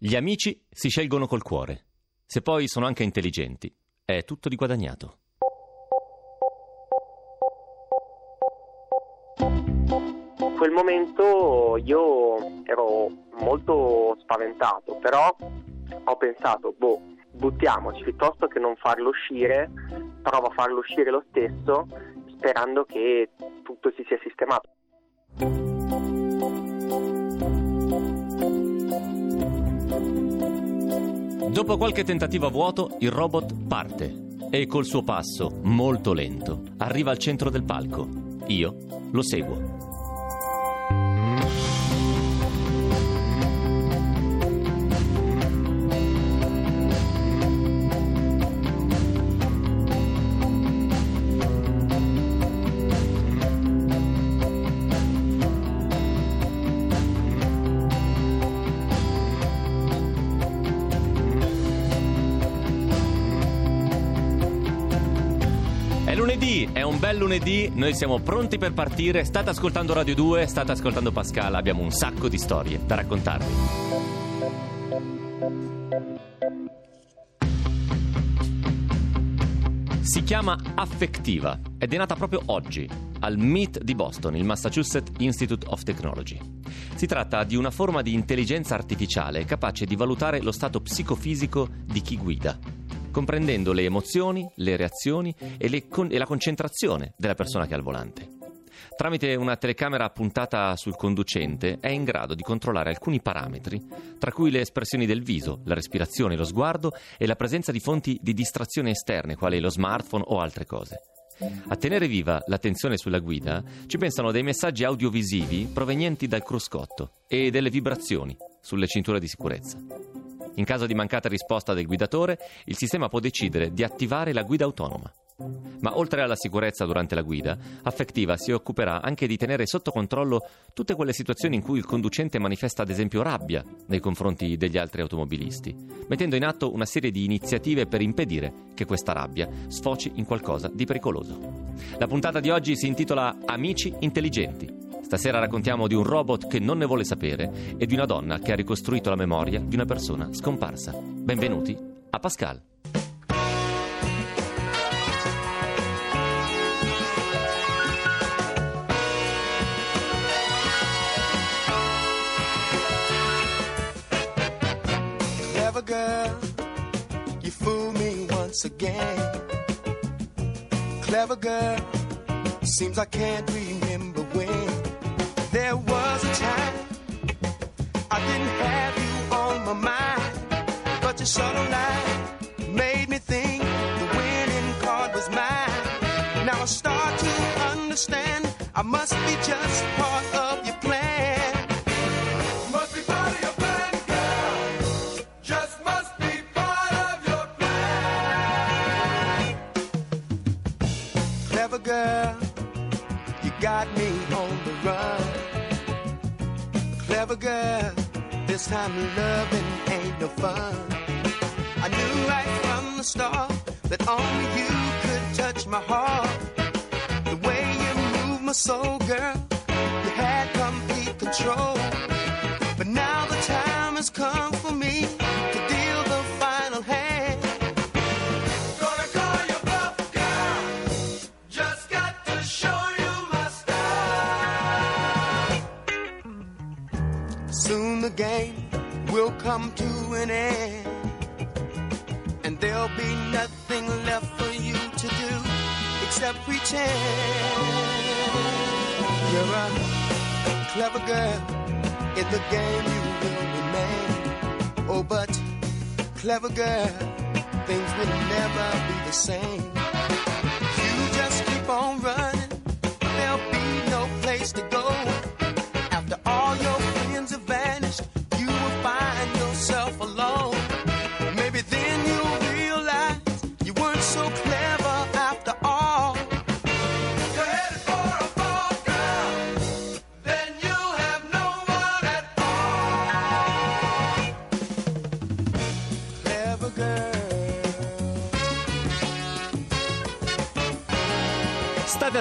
Gli amici si scelgono col cuore. Se poi sono anche intelligenti, è tutto di guadagnato. In quel momento io ero molto spaventato, però ho pensato, boh, buttiamoci piuttosto che non farlo uscire, provo a farlo uscire lo stesso, sperando che tutto si sia sistemato. Dopo qualche tentativo a vuoto, il robot parte e col suo passo, molto lento, arriva al centro del palco. Io lo seguo. Lunedì, noi siamo pronti per partire, state ascoltando Radio 2, state ascoltando Pascal, abbiamo un sacco di storie da raccontarvi. Si chiama Affettiva ed è nata proprio oggi al MIT di Boston, il Massachusetts Institute of Technology. Si tratta di una forma di intelligenza artificiale capace di valutare lo stato psicofisico di chi guida, comprendendo le emozioni, le reazioni e, le con- e la concentrazione della persona che è al volante. Tramite una telecamera puntata sul conducente è in grado di controllare alcuni parametri, tra cui le espressioni del viso, la respirazione, lo sguardo e la presenza di fonti di distrazione esterne, quali lo smartphone o altre cose. A tenere viva l'attenzione sulla guida ci pensano dei messaggi audiovisivi provenienti dal cruscotto e delle vibrazioni sulle cinture di sicurezza. In caso di mancata risposta del guidatore, il sistema può decidere di attivare la guida autonoma. Ma oltre alla sicurezza durante la guida, Affettiva si occuperà anche di tenere sotto controllo tutte quelle situazioni in cui il conducente manifesta ad esempio rabbia nei confronti degli altri automobilisti, mettendo in atto una serie di iniziative per impedire che questa rabbia sfoci in qualcosa di pericoloso. La puntata di oggi si intitola Amici intelligenti. Stasera raccontiamo di un robot che non ne vuole sapere e di una donna che ha ricostruito la memoria di una persona scomparsa. Benvenuti a Pascal. Again. Clever girl, seems I can't when. There was a time I didn't have you on my mind, but your subtle made me think the winning card was mine. Now I start to understand I must be just part of your plan. Must be part of your plan, girl. Just must be part of your plan. Clever girl, Girl, this time loving ain't no fun. I knew right from the start that only you could touch my heart. The way you move my soul, girl, you had complete control. But now the time has come for me come to an end, and there'll be nothing left for you to do except pretend. You're a clever girl in the game you will remain. Oh, but clever girl, things will never be the same. You just keep on running, there'll be no place to go.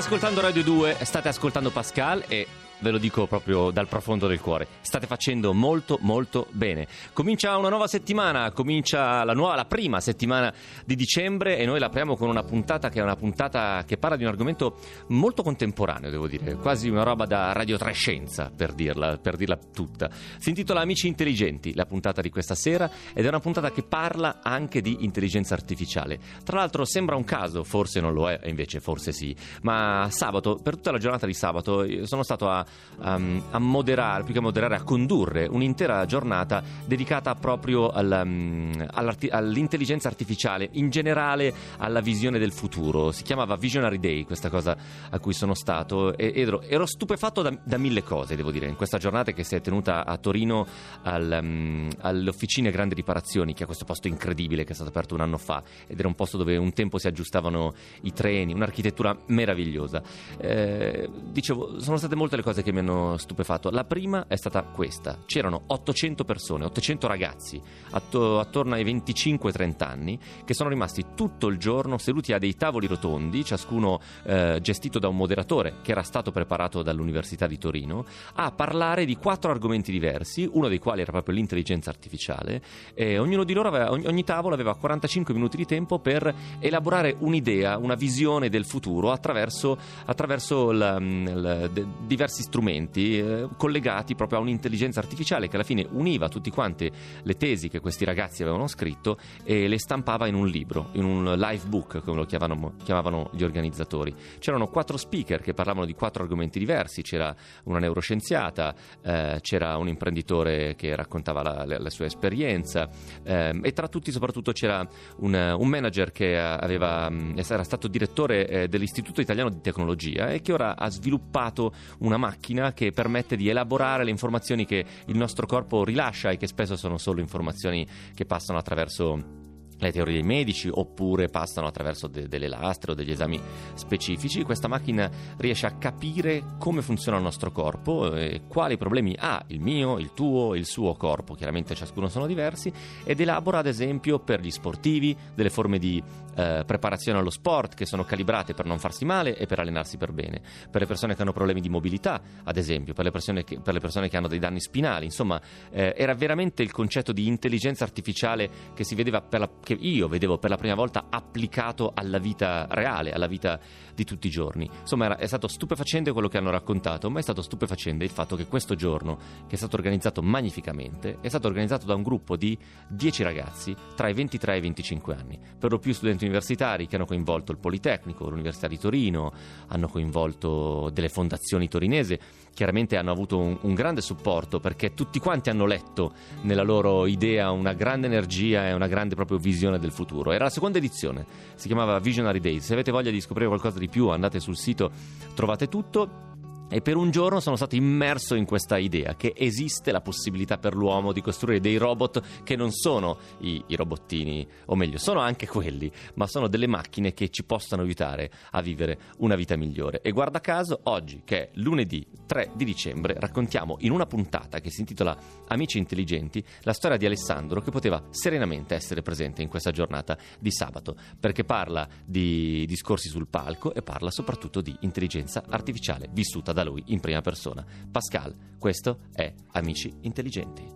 Ascoltando Radio 2, state ascoltando Pascal e ve lo dico proprio dal profondo del cuore. State facendo molto molto bene. Comincia una nuova settimana, comincia la, nuova, la prima settimana di dicembre e noi l'apriamo con una puntata che è una puntata che parla di un argomento molto contemporaneo, devo dire, quasi una roba da radiotrescenza per dirla, per dirla tutta. Si intitola Amici intelligenti, la puntata di questa sera ed è una puntata che parla anche di intelligenza artificiale. Tra l'altro sembra un caso, forse non lo è, invece forse sì, ma sabato, per tutta la giornata di sabato, sono stato a um, a moderare, più che a moderare, a condurre un'intera giornata dedicata proprio al, um, all'intelligenza artificiale, in generale alla visione del futuro. Si chiamava Visionary Day, questa cosa a cui sono stato, e ero, ero stupefatto da, da, mille cose, devo dire, in questa giornata che si è tenuta a Torino al, um, alle officine Grandi Riparazioni, che è questo posto incredibile che è stato aperto un anno fa, ed era un posto dove un tempo si aggiustavano i treni, un'architettura meravigliosa. Eh, dicevo, sono state molte le cose che mi hanno stupefatto. La prima è stata questa: c'erano 800 persone, 800 ragazzi atto- attorno ai 25-30 anni che sono rimasti tutto il giorno seduti a dei tavoli rotondi, ciascuno eh, gestito da un moderatore che era stato preparato dall'Università di Torino, a parlare di quattro argomenti diversi, uno dei quali era proprio l'intelligenza artificiale. E ognuno di loro aveva, ogni, ogni tavolo aveva 45 minuti di tempo per elaborare un'idea, una visione del futuro attraverso, attraverso la, la, de, diversi strumenti eh, collegati proprio a un'intelligenza artificiale che alla fine univa tutte quante le tesi che questi ragazzi avevano scritto e le stampava in un libro, in un live book come lo chiamavano, chiamavano gli organizzatori. C'erano quattro speaker che parlavano di quattro argomenti diversi, c'era una neuroscienziata, eh, c'era un imprenditore che raccontava la, la, la sua esperienza eh, e tra tutti soprattutto c'era un, un manager che aveva, mm, era stato direttore eh, dell'Istituto Italiano di Tecnologia e che ora ha sviluppato una macchina che permette di elaborare le informazioni che il nostro corpo rilascia e che spesso sono solo informazioni che passano attraverso le teorie dei medici oppure passano attraverso de- delle lastre o degli esami specifici. Questa macchina riesce a capire come funziona il nostro corpo e quali problemi ha il mio, il tuo, il suo corpo. Chiaramente ciascuno sono diversi ed elabora ad esempio per gli sportivi delle forme di eh, preparazione allo sport che sono calibrate per non farsi male e per allenarsi per bene. Per le persone che hanno problemi di mobilità, ad esempio, per le persone che, per le persone che hanno dei danni spinali. Insomma, eh, era veramente il concetto di intelligenza artificiale che la che io vedevo per la prima volta applicato alla vita reale, alla vita di tutti i giorni. Insomma, era, è stato stupefacente quello che hanno raccontato, ma è stato stupefacente il fatto che questo giorno, che è stato organizzato magnificamente, è stato organizzato da un gruppo di 10 ragazzi tra i 23 e i 25 anni, per lo più studenti universitari che hanno coinvolto il Politecnico, l'Università di Torino, hanno coinvolto delle fondazioni torinesi chiaramente hanno avuto un, un, grande supporto perché tutti quanti hanno letto nella loro idea una grande energia e una grande proprio visione del futuro. Era la seconda edizione, si chiamava Visionary Days. Se avete voglia di scoprire qualcosa di più andate sul sito, trovate tutto. E per un giorno sono stato immerso in questa idea che esiste la possibilità per l'uomo di costruire dei robot che non sono i, i, robottini, o meglio, sono anche quelli, ma sono delle macchine che ci possano aiutare a vivere una vita migliore. E guarda caso, oggi, che è lunedì 3 di dicembre, raccontiamo in una puntata che si intitola Amici intelligenti la storia di Alessandro che poteva serenamente essere presente in questa giornata di sabato, perché parla di discorsi sul palco e parla soprattutto di intelligenza artificiale vissuta da lui in prima persona. Pascal, questo è Amici Intelligenti.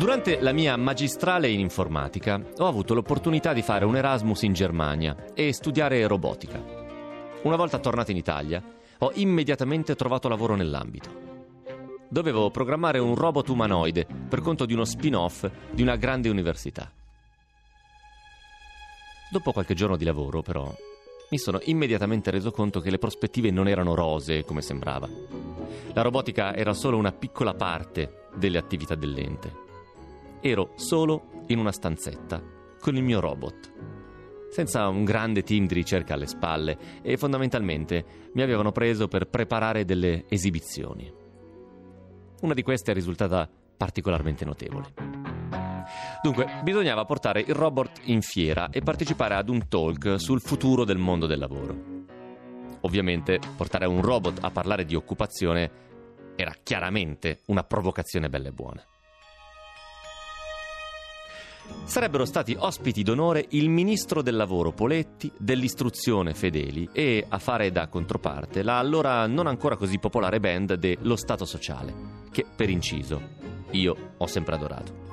Durante la mia magistrale in informatica ho avuto l'opportunità di fare un Erasmus in Germania e studiare robotica. Una volta tornato in Italia, ho immediatamente trovato lavoro nell'ambito. Dovevo programmare un robot umanoide per conto di uno spin-off di una grande università. Dopo qualche giorno di lavoro, però, mi sono immediatamente reso conto che le prospettive non erano rosee come sembrava. La robotica era solo una piccola parte delle attività dell'ente. Ero solo in una stanzetta con il mio robot, senza un grande team di ricerca alle spalle e fondamentalmente mi avevano preso per preparare delle esibizioni. Una di queste è risultata particolarmente notevole. Dunque, bisognava portare il robot in fiera e partecipare ad un talk sul futuro del mondo del lavoro. Ovviamente, portare un robot a parlare di occupazione era chiaramente una provocazione bella e buona. sarebbero stati ospiti d'onore il ministro del lavoro Poletti, dell'istruzione Fedeli e, a fare da controparte, la allora non ancora così popolare band de Lo Stato Sociale, che per inciso io ho sempre adorato.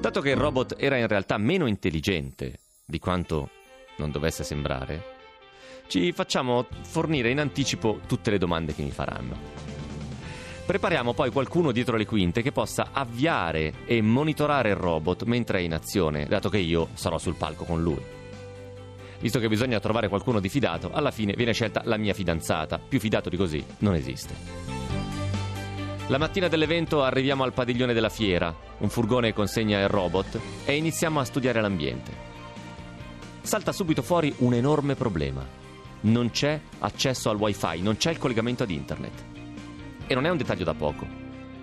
Dato che il robot era in realtà meno intelligente di quanto non dovesse sembrare, ci facciamo fornire in anticipo tutte le domande che mi faranno. Prepariamo poi qualcuno dietro le quinte che possa avviare e monitorare il robot mentre è in azione, dato che io sarò sul palco con lui. Visto che bisogna trovare qualcuno di fidato, alla fine viene scelta la mia fidanzata. Più fidato di così non esiste. La mattina dell'evento arriviamo al padiglione della fiera, un furgone consegna il robot e iniziamo a studiare l'ambiente. Salta subito fuori un enorme problema. Non c'è accesso al wifi, non c'è il collegamento ad internet. E non è un dettaglio da poco,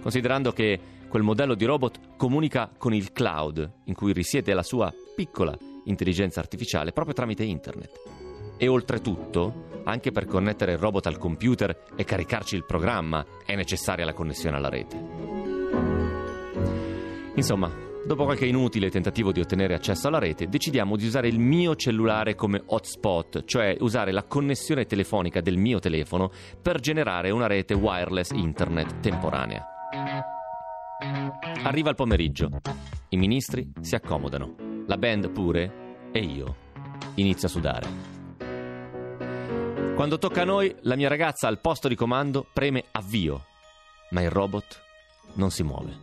considerando che quel modello di robot comunica con il cloud, in cui risiede la sua piccola intelligenza artificiale proprio tramite internet. E oltretutto, anche per connettere il robot al computer e caricarci il programma, è necessaria la connessione alla rete. Insomma, dopo qualche inutile tentativo di ottenere accesso alla rete, decidiamo di usare il mio cellulare come hotspot, cioè usare la connessione telefonica del mio telefono per generare una rete wireless internet temporanea. Arriva il pomeriggio, i ministri si accomodano, la band pure e io inizio a sudare. Quando tocca a noi, la mia ragazza al posto di comando preme avvio, ma il robot non si muove.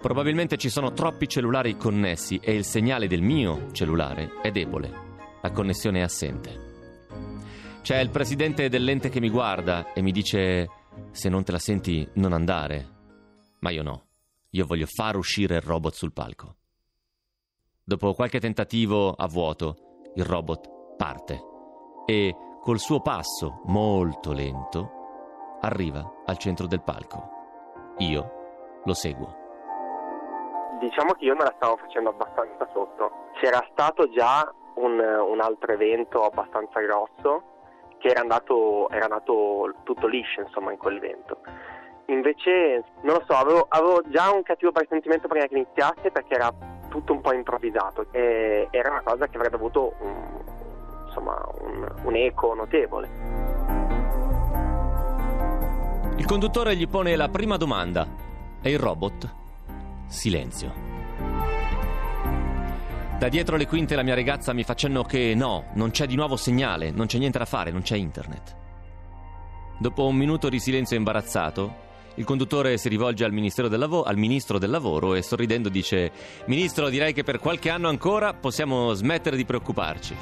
Probabilmente ci sono troppi cellulari connessi e il segnale del mio cellulare è debole. La connessione è assente. C'è il presidente dell'ente che mi guarda e mi dice se non te la senti non andare. Ma io no. Io voglio far uscire il robot sul palco. Dopo qualche tentativo a vuoto, il robot parte e col suo passo molto lento arriva al centro del palco. Io lo seguo diciamo che io me la stavo facendo abbastanza sotto. C'era stato già un, un altro evento abbastanza grosso che era andato, era andato tutto liscio insomma in quell'evento. Invece, non lo so, avevo, avevo già un cattivo presentimento prima che iniziasse perché era tutto un po' improvvisato e era una cosa che avrebbe avuto un, insomma, un, un eco notevole. Il conduttore gli pone la prima domanda e il robot Silenzio. Da dietro le quinte la mia ragazza mi fa cenno che no, non c'è di nuovo segnale, non c'è niente da fare, non c'è internet. Dopo un minuto di silenzio imbarazzato, il conduttore si rivolge al, del Lavo- al, ministro del lavoro e sorridendo dice Ministro, direi che per qualche anno ancora possiamo smettere di preoccuparci.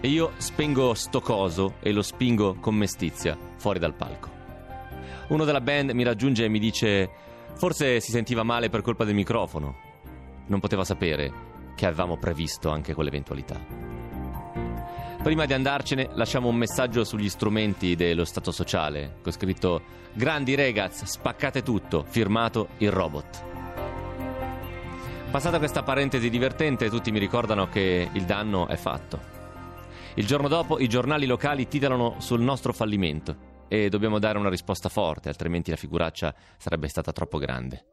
E io spengo sto coso e lo spingo con mestizia fuori dal palco. Uno della band mi raggiunge e mi dice Forse si sentiva male per colpa del microfono. Non poteva sapere che avevamo previsto anche quell'eventualità. Prima di andarcene lasciamo un messaggio sugli strumenti dello Stato sociale, con scritto Grandi ragazzi, spaccate tutto, firmato il robot. Passata questa parentesi divertente, tutti mi ricordano che il danno è fatto. Il giorno dopo i giornali locali titolano sul nostro fallimento e dobbiamo dare una risposta forte, altrimenti la figuraccia sarebbe stata troppo grande.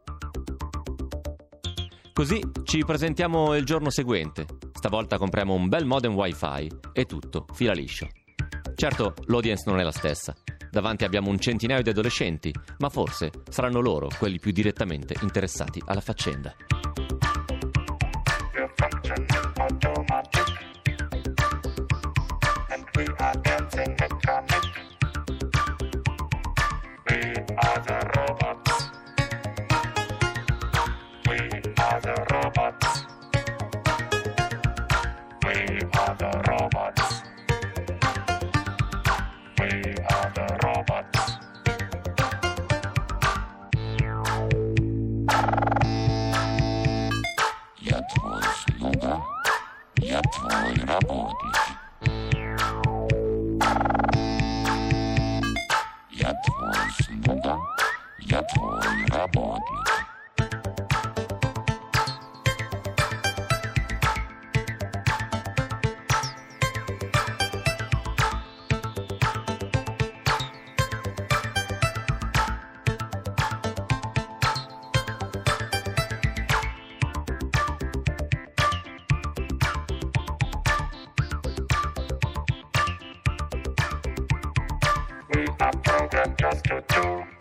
Così ci presentiamo il giorno seguente. Stavolta compriamo un bel modem wifi e tutto, fila liscio. Certo, l'audience non è la stessa. Davanti abbiamo un centinaio di adolescenti, ma forse saranno loro quelli più direttamente interessati alla faccenda. Apple. Just to do.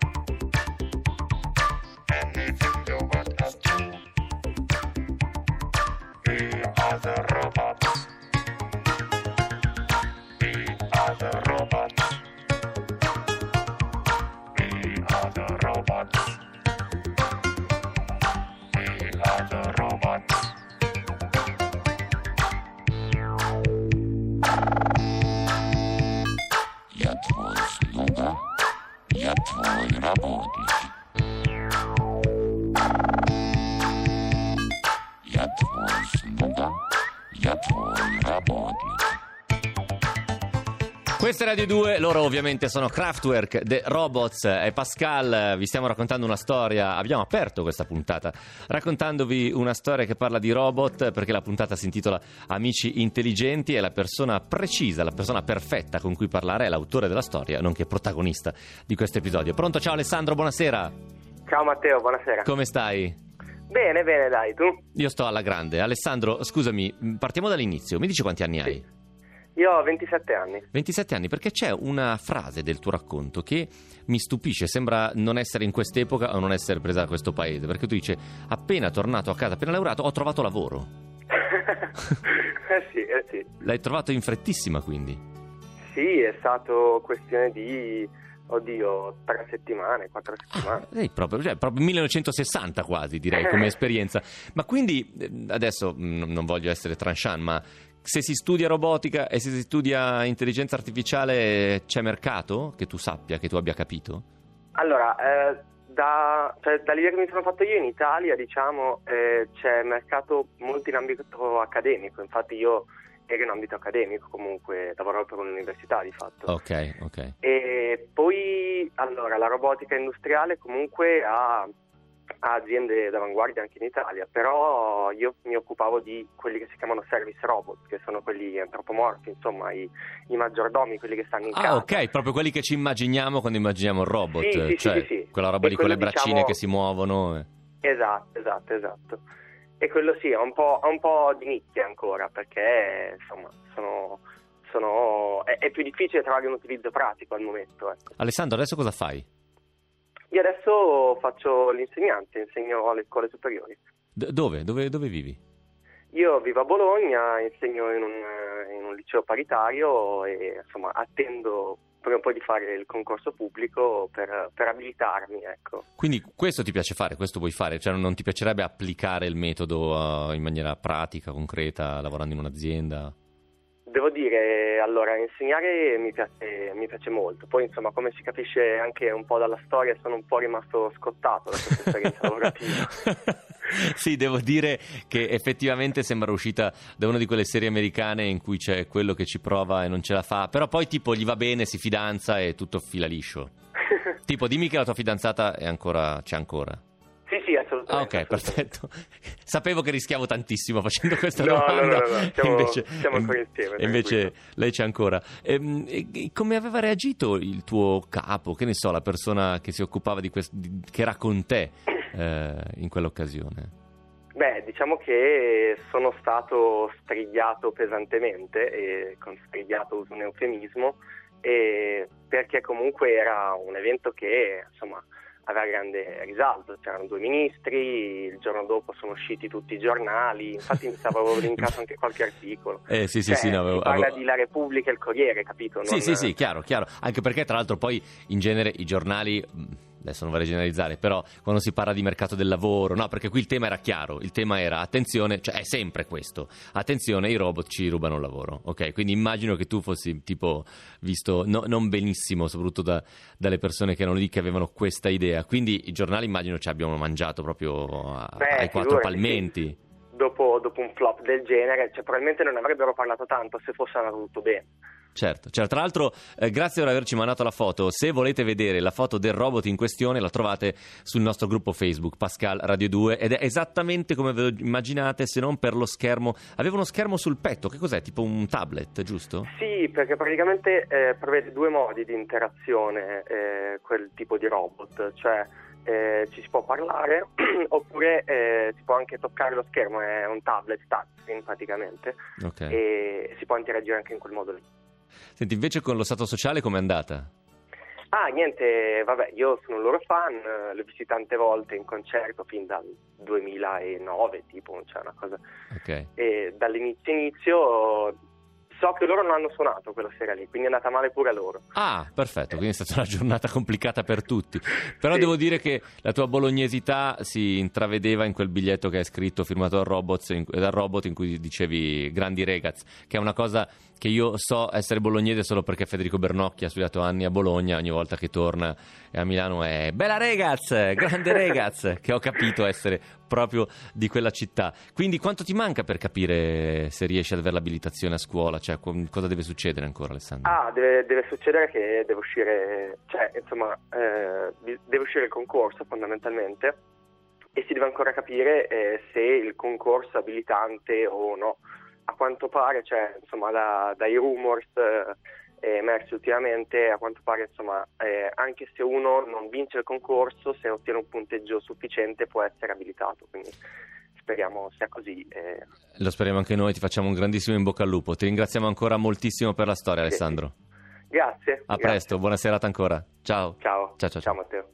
Questa è Radio 2, loro ovviamente sono Kraftwerk, The Robots e Pascal, vi stiamo raccontando una storia, abbiamo aperto questa puntata raccontandovi una storia che parla di robot perché la puntata si intitola Amici intelligenti e la persona precisa, la persona perfetta con cui parlare è l'autore della storia, nonché protagonista di questo episodio. Pronto? Ciao Alessandro, buonasera, Ciao Matteo, buonasera. come stai? Bene, bene, dai, tu? Io sto alla grande. Alessandro, scusami, partiamo dall'inizio, mi dici quanti anni hai? Io ho 27 anni. 27 anni, perché c'è una frase del tuo racconto che mi stupisce, sembra non essere in quest'epoca o non essere presa da questo paese, perché tu dici appena tornato a casa, appena laureato, ho trovato lavoro. eh sì, eh sì. L'hai trovato in frettissima quindi. Sì, è stato questione di, oddio, tre settimane, quattro settimane. Eh, proprio, cioè, proprio 1960 quasi direi come esperienza. Ma quindi, eh, adesso mh, non voglio essere tranchant, ma se si studia robotica e se si studia intelligenza artificiale c'è mercato? Che tu sappia, che tu abbia capito? Allora, eh, da, cioè, dall'idea che mi sono fatto io in Italia, diciamo, eh, c'è mercato molto in ambito accademico, infatti io ero in ambito accademico comunque, lavoravo per un'università di fatto. Ok, ok. E poi, allora, la robotica industriale comunque ha, ha aziende d'avanguardia anche in Italia, però io mi occupavo di quelli che si chiamano service robot, che sono quelli antropomorfi, insomma, i, i maggiordomi, quelli che stanno in casa. Ah, ok, proprio quelli che ci immaginiamo quando immaginiamo il robot, Sì, sì, cioè sì, quella roba E di quelle quello, braccine diciamo- che si muovono. Esatto, esatto, esatto. E quello sì, è un po', è un po' di nicchia ancora, perché insomma sono, sono- è, è più difficile trovare un utilizzo pratico al momento. Ecco. Alessandro, adesso cosa fai? Io adesso faccio l'insegnante, insegno alle scuole superiori. D- dove? dove? Dove vivi? Io vivo a Bologna, insegno in un, in un liceo paritario e insomma attendo prima o poi di fare il concorso pubblico per, per abilitarmi, ecco. Quindi questo ti piace fare, questo vuoi fare? Cioè non ti piacerebbe applicare il metodo eh, in maniera pratica, concreta, lavorando in un'azienda? Devo dire, allora, insegnare mi piace, mi piace molto, poi insomma come si capisce anche un po' dalla storia sono un po' rimasto scottato da questa esperienza lavorativa. sì, devo dire che effettivamente sembra uscita da una di quelle serie americane in cui c'è quello che ci prova e non ce la fa, però poi tipo gli va bene, si fidanza e tutto fila liscio. Tipo, dimmi che la tua fidanzata è ancora, c'è ancora. Sì, sì, assolutamente. Ah, ok, assolutamente. perfetto. Sapevo che rischiavo tantissimo facendo questa No, domanda. no, no, no, siamo- invece, siamo ancora insieme, invece lei c'è ancora. Ehm, e- come aveva reagito il tuo capo, che ne so, la persona che si occupava di questo, che era con te eh, in quell'occasione? Beh, diciamo che sono stato strigliato pesantemente, e con strigliato uso un eufemismo, perché comunque era un evento che insomma aveva grande risalto, c'erano due ministri, il giorno dopo sono usciti tutti i giornali, infatti mi stava avevo linkato anche qualche articolo. Eh sì, sì, Cioè, sì, no, avevo- parla avevo- di La Repubblica e il Corriere, capito? Sì, Non- sì, sì, chiaro, chiaro. Anche perché, tra l'altro, poi in genere i giornali. Adesso non vorrei generalizzare, però quando si parla di mercato del lavoro, no, perché qui il tema era chiaro, il tema era attenzione, cioè è sempre questo, attenzione, i robot ci rubano il lavoro, ok? Quindi immagino che tu fossi tipo visto no- non benissimo, soprattutto da- dalle persone che erano lì che avevano questa idea, quindi i giornali immagino ci abbiano mangiato proprio a- Beh, ai quattro palmenti. Dopo, dopo un flop del genere, cioè, probabilmente non avrebbero parlato tanto se fosse andato tutto bene. Certo, certo. Tra l'altro, eh, grazie per averci mandato la foto. Se volete vedere la foto del robot in questione, la trovate sul nostro gruppo Facebook, Pascal Radio 2, ed è esattamente come ve lo immaginate, se non per lo schermo. Aveva uno schermo sul petto, che cos'è? Tipo un tablet, giusto? Sì, perché praticamente eh, prevede due modi di interazione eh, quel tipo di robot, cioè eh, ci si può parlare oppure eh, si può anche toccare lo schermo, è un tablet touchscreen praticamente Ok. e si può interagire anche in quel modo lì. Senti, invece con lo stato sociale com'è andata? Ah, niente, vabbè, io sono un loro fan, eh, li ho visti tante volte in concerto fin dal 2009, tipo, cioè una cosa. Ok. E dall'inizio inizio so che loro non hanno suonato quella sera lì, quindi è andata male pure a loro. Ah, perfetto, quindi è stata una giornata complicata per tutti. Però Sì. devo dire che la tua bolognesità si intravedeva in quel biglietto che hai scritto firmato dal, Robots, in- dal robot in cui dicevi grandi regaz, che è una cosa che io so essere bolognese solo perché Federico Bernocchi ha studiato anni a Bologna, ogni volta che torna a Milano è bella regaz, grande regaz, che ho capito essere proprio di quella città. Quindi quanto ti manca per capire se riesci ad avere l'abilitazione a scuola? Cioè, cosa deve succedere ancora Alessandro? Ah, deve, deve succedere che deve uscire, cioè, insomma, eh, deve uscire il concorso fondamentalmente e si deve ancora capire eh, se il concorso è abilitante o no. A quanto pare, cioè, insomma, da- dai rumors eh, emersi ultimamente, a quanto pare, insomma, eh, anche se uno non vince il concorso, se ottiene un punteggio sufficiente può essere abilitato, quindi speriamo sia così. eh. Lo speriamo anche noi, ti facciamo un grandissimo in bocca al lupo. Ti ringraziamo ancora moltissimo per la storia, Sì, Alessandro. Grazie. A grazie. presto, buona serata ancora. Ciao. Ciao. Ciao, ciao, ciao. Matteo.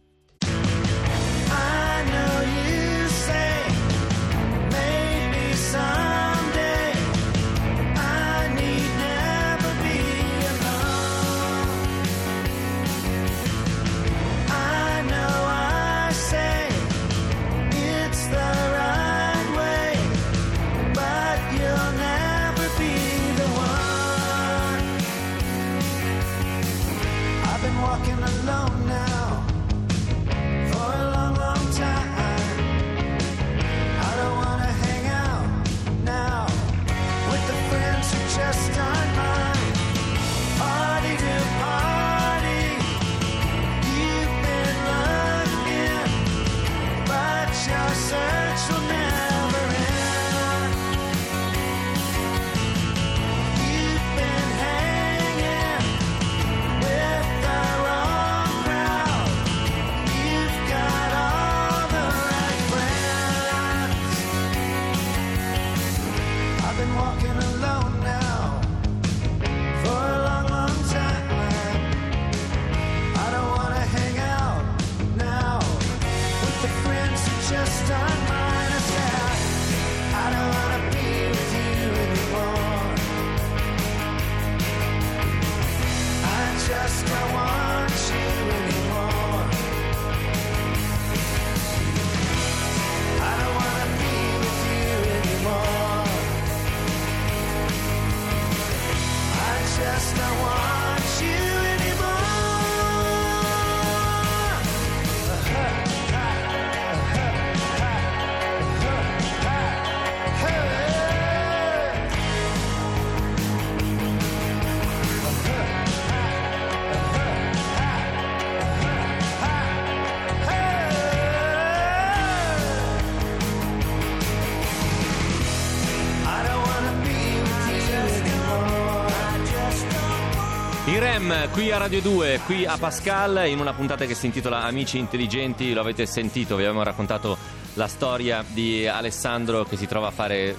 Qui a Radio 2, qui a Pascal, in una puntata che si intitola Amici intelligenti, lo avete sentito, vi abbiamo raccontato la storia di Alessandro che si trova a fare,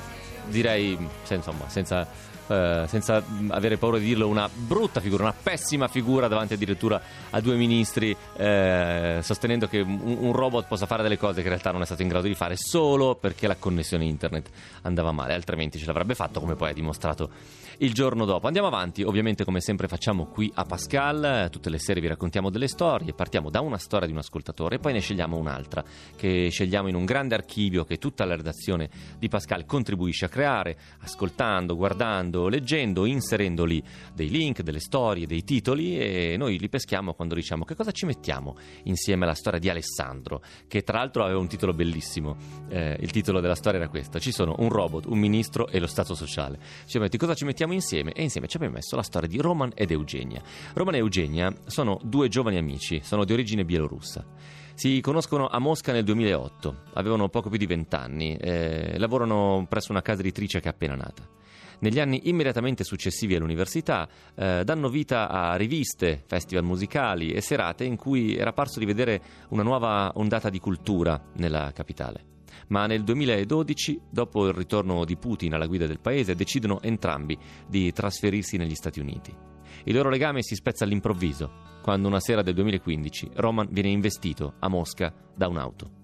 direi, se- insomma, senza, eh, senza avere paura di dirlo, una brutta figura, una pessima figura davanti addirittura a due ministri, eh, sostenendo che un, un robot possa fare delle cose che in realtà non è stato in grado di fare solo perché la connessione internet andava male, altrimenti ce l'avrebbe fatto come poi ha dimostrato il giorno dopo. Andiamo avanti, ovviamente come sempre facciamo qui a Pascal, tutte le sere vi raccontiamo delle storie, partiamo da una storia di un ascoltatore e poi ne scegliamo un'altra che scegliamo in un grande archivio che tutta la redazione di Pascal contribuisce a creare, ascoltando, guardando, leggendo, inserendo lì dei link, delle storie, dei titoli e noi li peschiamo quando diciamo che cosa ci mettiamo insieme alla storia di Alessandro, che tra l'altro aveva un titolo bellissimo, Eh, il titolo della storia era questo, ci sono un robot, un ministro e lo Stato sociale. Ci metti cosa ci mettiamo insieme e insieme ci abbiamo messo la storia di Roman ed Eugenia. Roman e Eugenia sono due giovani amici, sono di origine bielorussa. Si conoscono a Mosca nel 2008, avevano poco più di 20 anni, eh, lavorano presso una casa editrice che è appena nata. Negli anni immediatamente successivi all'università eh, danno vita a riviste, festival musicali e serate in cui era parso di vedere una nuova ondata di cultura nella capitale. Ma nel 2012, dopo il ritorno di Putin alla guida del paese, decidono entrambi di trasferirsi negli Stati Uniti. Il loro legame si spezza all'improvviso, quando una sera del 2015 Roman viene investito a Mosca da un'auto.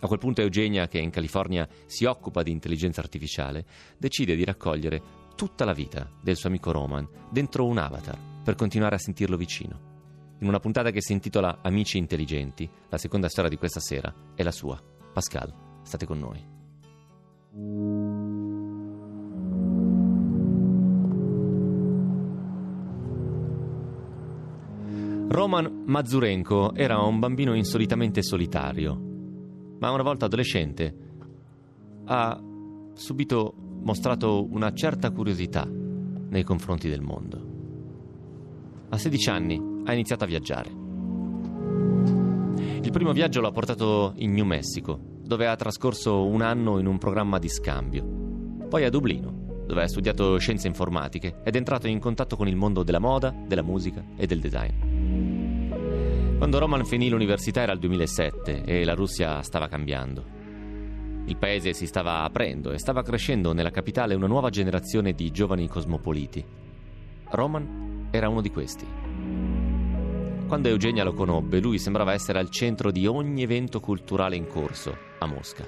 A quel punto Eugenia, che in California si occupa di intelligenza artificiale, decide di raccogliere tutta la vita del suo amico Roman dentro un avatar per continuare a sentirlo vicino. In una puntata che si intitola Amici intelligenti, la seconda storia di questa sera è la sua. Pascal, state con noi. Roman Mazurenko era un bambino insolitamente solitario, ma una volta adolescente ha subito mostrato una certa curiosità nei confronti del mondo. A 16 anni ha iniziato a viaggiare. Il primo viaggio l'ha portato in New Mexico, dove ha trascorso un anno in un programma di scambio. Poi a Dublino, dove ha studiato scienze informatiche ed è entrato in contatto con il mondo della moda, della musica e del design. Quando Roman finì l'università era il 2007 e la Russia stava cambiando. Il paese si stava aprendo e stava crescendo nella capitale una nuova generazione di giovani cosmopoliti. Roman era uno di questi. Quando Eugenia lo conobbe, lui sembrava essere al centro di ogni evento culturale in corso a Mosca.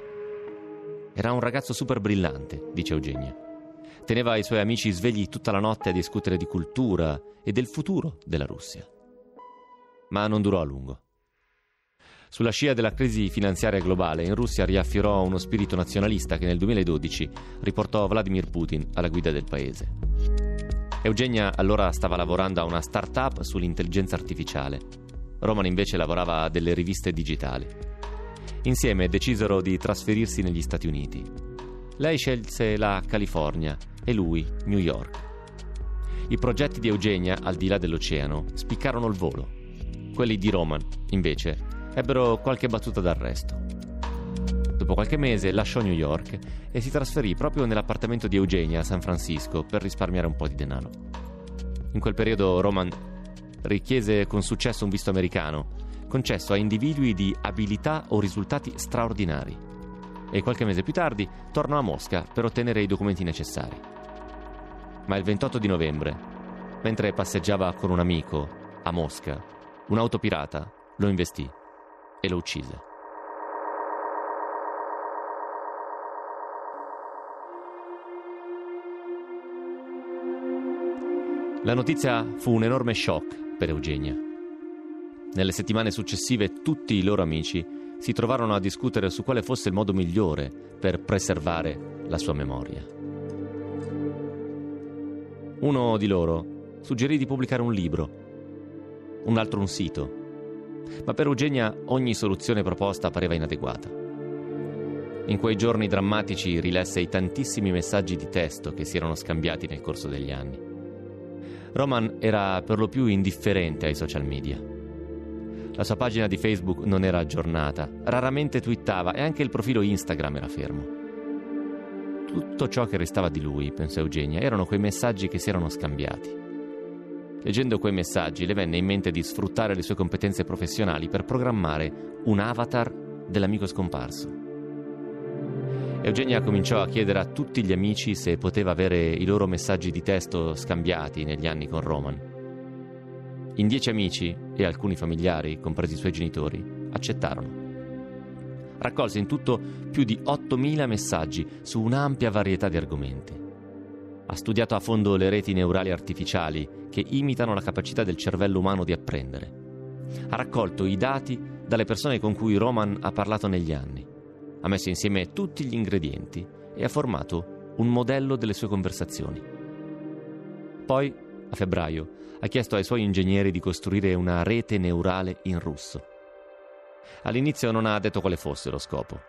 Era un ragazzo super brillante, dice Eugenia. Teneva i suoi amici svegli tutta la notte a discutere di cultura e del futuro della Russia ma non durò a lungo. Sulla scia della crisi finanziaria globale, in Russia riaffiorò uno spirito nazionalista che nel 2012 riportò Vladimir Putin alla guida del paese. Eugenia allora stava lavorando a una start-up sull'intelligenza artificiale. Roman invece lavorava a delle riviste digitali. Insieme decisero di trasferirsi negli Stati Uniti. Lei scelse la California e lui New York. I progetti di Eugenia, al di là dell'oceano, spiccarono il volo quelli di Roman, invece, ebbero qualche battuta d'arresto. Dopo qualche mese lasciò New York e si trasferì proprio nell'appartamento di Eugenia a San Francisco per risparmiare un po' di denaro. In quel periodo Roman richiese con successo un visto americano, concesso a individui di abilità o risultati straordinari. E qualche mese più tardi tornò a Mosca per ottenere i documenti necessari. Ma il 28 di novembre, mentre passeggiava con un amico a Mosca, Un'auto pirata lo investì e lo uccise. La notizia fu un enorme shock per Eugenia. Nelle settimane successive tutti i loro amici si trovarono a discutere su quale fosse il modo migliore per preservare la sua memoria. Uno di loro suggerì di pubblicare un libro un altro un sito. Ma per Eugenia ogni soluzione proposta pareva inadeguata. In quei giorni drammatici rilesse i tantissimi messaggi di testo che si erano scambiati nel corso degli anni. Roman era per lo più indifferente ai social media. La sua pagina di Facebook non era aggiornata, raramente twittava e anche il profilo Instagram era fermo. Tutto ciò che restava di lui, pensò Eugenia, erano quei messaggi che si erano scambiati. Leggendo quei messaggi le venne in mente di sfruttare le sue competenze professionali per programmare un avatar dell'amico scomparso. Eugenia cominciò a chiedere a tutti gli amici se poteva avere i loro messaggi di testo scambiati negli anni con Roman. In dieci amici e alcuni familiari, compresi i suoi genitori, accettarono. Raccolse in tutto più di 8.000 messaggi su un'ampia varietà di argomenti. Ha studiato a fondo le reti neurali artificiali che imitano la capacità del cervello umano di apprendere. Ha raccolto i dati dalle persone con cui Roman ha parlato negli anni. Ha messo insieme tutti gli ingredienti e ha formato un modello delle sue conversazioni. Poi, a febbraio, ha chiesto ai suoi ingegneri di costruire una rete neurale in russo. All'inizio non ha detto quale fosse lo scopo,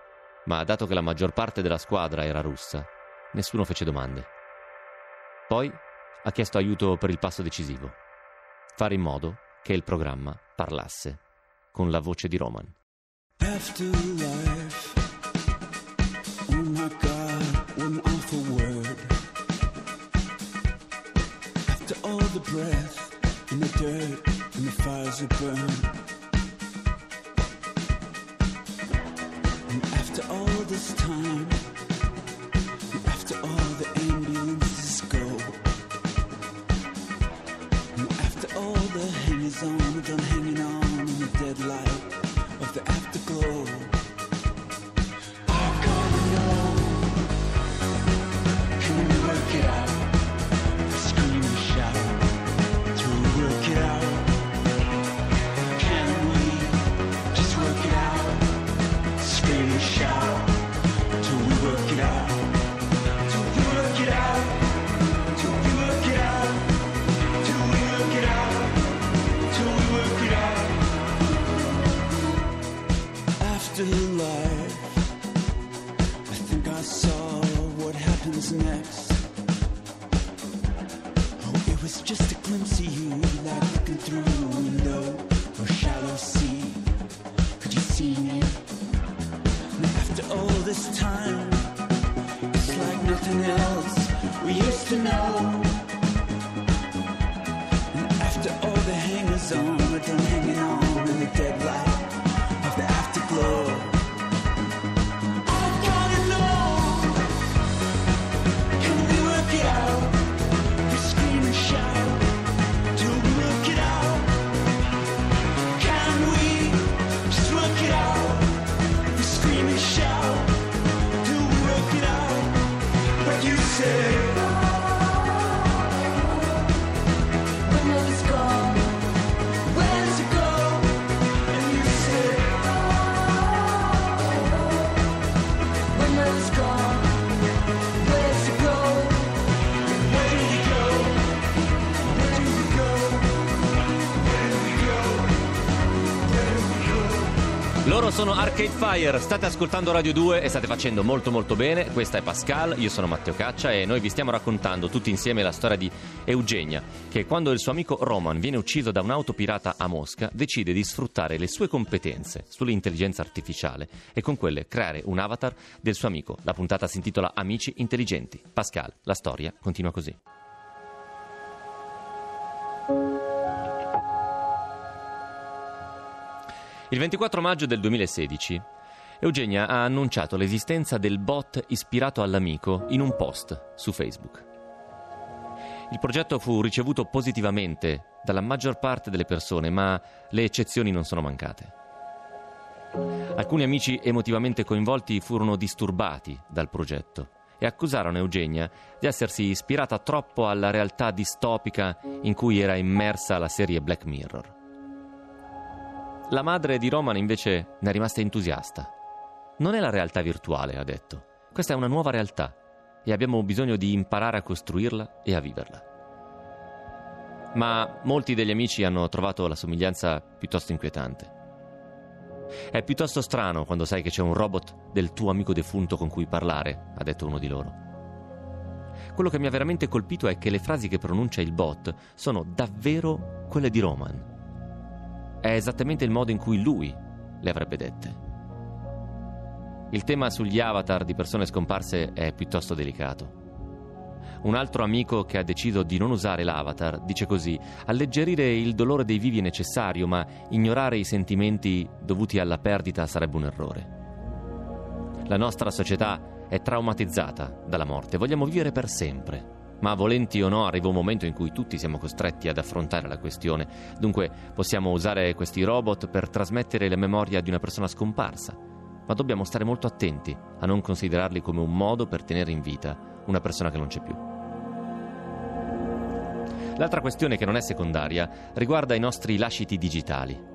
ma dato che la maggior parte della squadra era russa, nessuno fece domande. Poi ha chiesto aiuto per il passo decisivo. Fare in modo che il programma parlasse con la voce di Roman. Afterlife. My God, what an awful word. After all the breath and the dirt and the fires that burn. And after all this time, and After all the ambiences go and after all the ambulances go. are done hanging on in the dead light of the afterglow. I think I saw what happens next. Oh, it was just a glimpse of you, like looking through a window or shallow sea. Could you see me? And after all this time, it's like nothing else we used to know. And after all the hangers on, we're done hanging on sono Arcade Fire, state ascoltando Radio 2 e state facendo molto molto bene. Questa è Pascal, io sono Matteo Caccia e noi vi stiamo raccontando tutti insieme la storia di Eugenia, che quando il suo amico Roman viene ucciso da un'auto pirata a Mosca, decide di sfruttare le sue competenze sull'intelligenza artificiale e con quelle creare un avatar del suo amico. La puntata si intitola Amici intelligenti. Pascal, la storia continua così. Il 24 maggio del 2016 Eugenia ha annunciato l'esistenza del bot ispirato all'amico in un post su Facebook. Il progetto fu ricevuto positivamente dalla maggior parte delle persone, ma le eccezioni non sono mancate. Alcuni amici emotivamente coinvolti furono disturbati dal progetto e accusarono Eugenia di essersi ispirata troppo alla realtà distopica in cui era immersa la serie Black Mirror. La madre di Roman invece ne è rimasta entusiasta. Non è la realtà virtuale, ha detto. Questa è una nuova realtà e abbiamo bisogno di imparare a costruirla e a viverla. Ma molti degli amici hanno trovato la somiglianza piuttosto inquietante. È piuttosto strano quando sai che c'è un robot del tuo amico defunto con cui parlare, ha detto uno di loro. Quello che mi ha veramente colpito è che le frasi che pronuncia il bot sono davvero quelle di Roman. È esattamente il modo in cui lui le avrebbe dette. Il tema sugli avatar di persone scomparse è piuttosto delicato. Un altro amico che ha deciso di non usare l'avatar dice così: alleggerire il dolore dei vivi è necessario, ma ignorare i sentimenti dovuti alla perdita sarebbe un errore. La nostra società è traumatizzata dalla morte, vogliamo vivere per sempre. Ma volenti o no arriva un momento in cui tutti siamo costretti ad affrontare la questione. Dunque possiamo usare questi robot per trasmettere la memoria di una persona scomparsa, ma dobbiamo stare molto attenti a non considerarli come un modo per tenere in vita una persona che non c'è più. L'altra questione che non è secondaria riguarda i nostri lasciti digitali.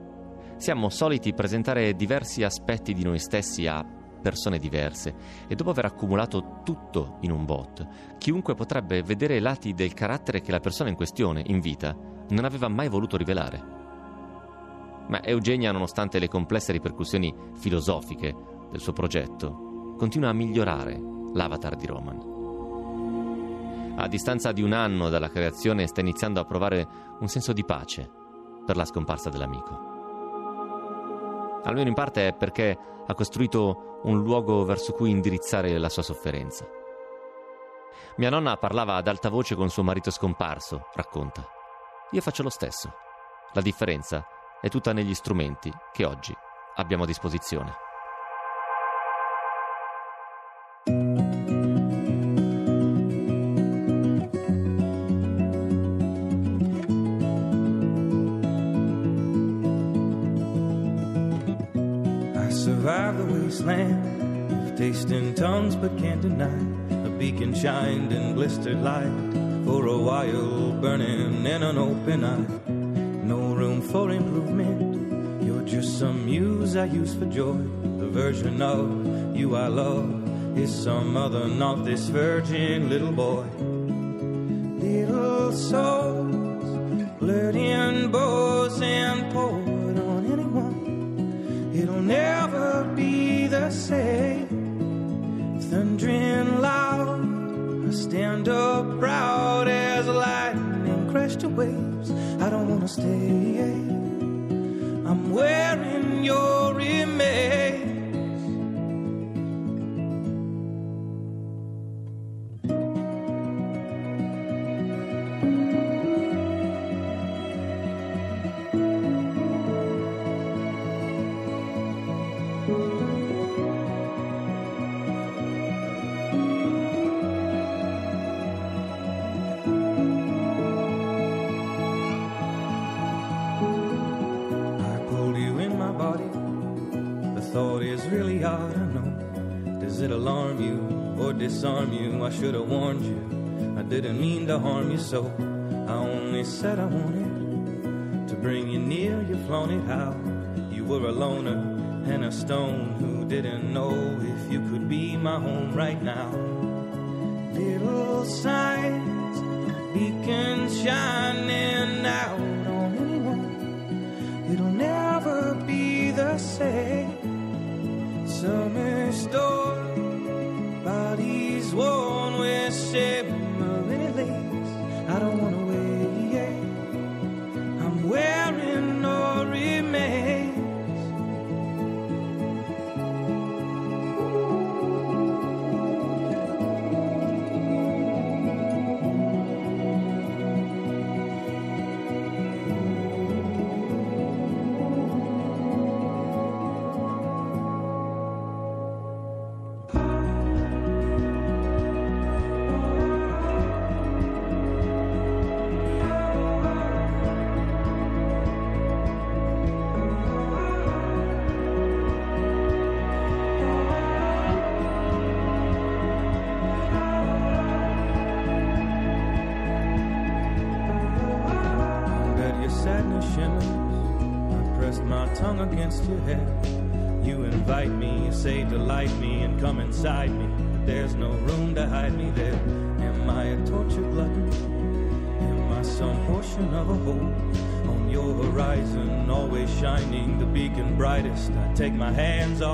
Siamo soliti presentare diversi aspetti di noi stessi a persone diverse e dopo aver accumulato tutto in un bot, chiunque potrebbe vedere lati del carattere che la persona in questione, in vita, non aveva mai voluto rivelare. Ma Eugenia, nonostante le complesse ripercussioni filosofiche del suo progetto, continua a migliorare l'avatar di Roman. A distanza di un anno dalla creazione sta iniziando a provare un senso di pace per la scomparsa dell'amico. Almeno in parte è perché ha costruito un luogo verso cui indirizzare la sua sofferenza. Mia nonna parlava ad alta voce con suo marito scomparso, racconta. Io faccio lo stesso. La differenza è tutta negli strumenti che oggi abbiamo a disposizione. But. A beacon shined in blistered light for a while, burning in an open eye. No room for improvement. You're just some muse I use for joy. The version of you I love is some other, not this virgin little boy. Little souls, blurred in bows and poured on anyone. It'll never be the same. To waves. I don't wanna stay. Should have warned you. I didn't mean to harm you so. I only said I wanted to bring you near. You flown it how you were a loner and a stone who didn't know if you could be my home right now. Little signs, beacons shining head. You invite me, you say delight me and come inside me. But there's no room to hide me there. Am I a tortured glutton? Am I some portion of a whole? On your horizon, always shining,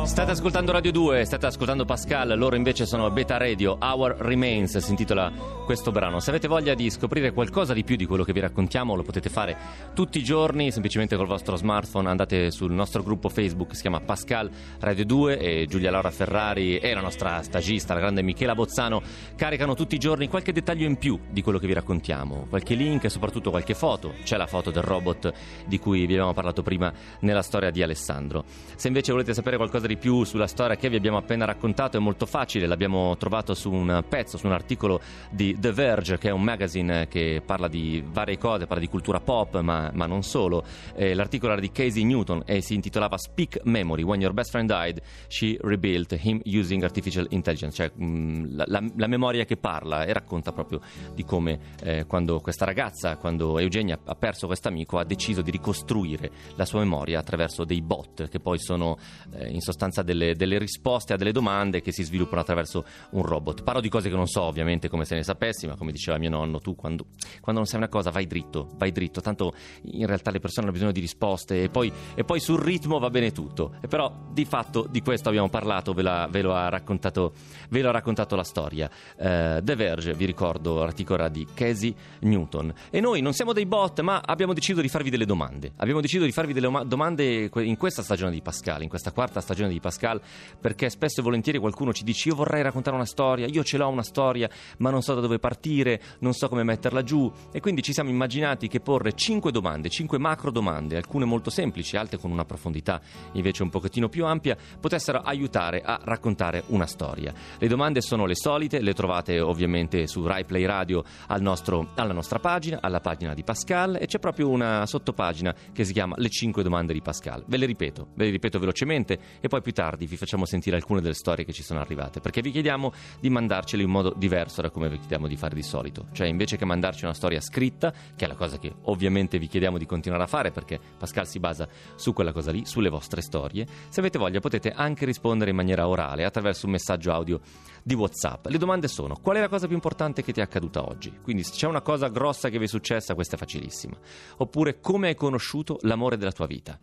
State ascoltando Radio 2, state ascoltando Pascal, loro invece sono Beta Radio, Our Remains, si intitola questo brano. Se avete voglia di scoprire qualcosa di più di quello che vi raccontiamo, lo potete fare tutti i giorni, semplicemente col vostro smartphone, andate sul nostro gruppo Facebook, si chiama Pascal Radio 2 e Giulia Laura Ferrari e la nostra stagista, la grande Michela Bozzano, caricano tutti i giorni qualche dettaglio in più di quello che vi raccontiamo, qualche link e soprattutto qualche foto. C'è la foto del robot di cui vi abbiamo parlato prima nella storia di Alessandro. Se invece volete sapere qualcosa di più sulla storia che vi abbiamo appena raccontato, è molto facile, l'abbiamo trovato su un pezzo, su un articolo di The Verge, che è un magazine che parla di varie cose, parla di cultura pop, ma, ma non solo. Eh, l'articolo era di Casey Newton e si intitolava Speak Memory. When your best friend died, she rebuilt him using artificial intelligence, cioè mh, la, la- la memoria che parla e racconta proprio di come eh, quando questa ragazza, quando Eugenia ha perso questo amico, ha deciso di ricostruire la sua memoria attraverso dei bot che poi sono eh, in sostanza delle, delle risposte a delle domande che si sviluppano attraverso un robot. Parlo di cose che non so ovviamente come se ne sapessi, ma come diceva mio nonno, tu quando, quando non sai una cosa vai dritto, vai dritto, tanto in realtà le persone hanno bisogno di risposte e poi, e poi sul ritmo va bene tutto. E però di fatto di questo abbiamo parlato, ve, la- ve lo, ha raccontato, ve lo ha raccontato la storia. Eh, The Verge, vi ricordo, l'articolo di Casey Newton. E noi non siamo dei bot, ma abbiamo deciso di farvi delle domande. Abbiamo deciso di farvi delle oma- domande in questa stagione di Pascal, in questa quarta stagione di Pascal, perché spesso e volentieri qualcuno ci dice io vorrei raccontare una storia, io ce l'ho una storia, ma non so da dove partire, non so come metterla giù. E quindi ci siamo immaginati che porre cinque domande, cinque macro domande, alcune molto semplici, altre con una profondità invece un pochettino più ampia, potessero aiutare a raccontare una storia. Le domande sono le solite, le trovate ovviamente su Rai Play Radio al nostro- alla nostra pagina, alla pagina di Pascal e c'è proprio una sottopagina che si chiama Le 5 domande di Pascal. Ve le ripeto, ve le ripeto velocemente e poi più tardi vi facciamo sentire alcune delle storie che ci sono arrivate, perché vi chiediamo di mandarcele in modo diverso da come vi chiediamo di fare di solito. Cioè, invece che mandarci una storia scritta, che è la cosa che ovviamente vi chiediamo di continuare a fare, perché Pascal si basa su quella cosa lì, sulle vostre storie, se avete voglia potete anche rispondere in maniera orale attraverso un messaggio audio di WhatsApp. Le domande sono: qual è la cosa più importante che ti è accaduta oggi? Quindi, se c'è una cosa grossa che vi è successa, questa è facilissima. Oppure, come hai conosciuto l'amore della tua vita?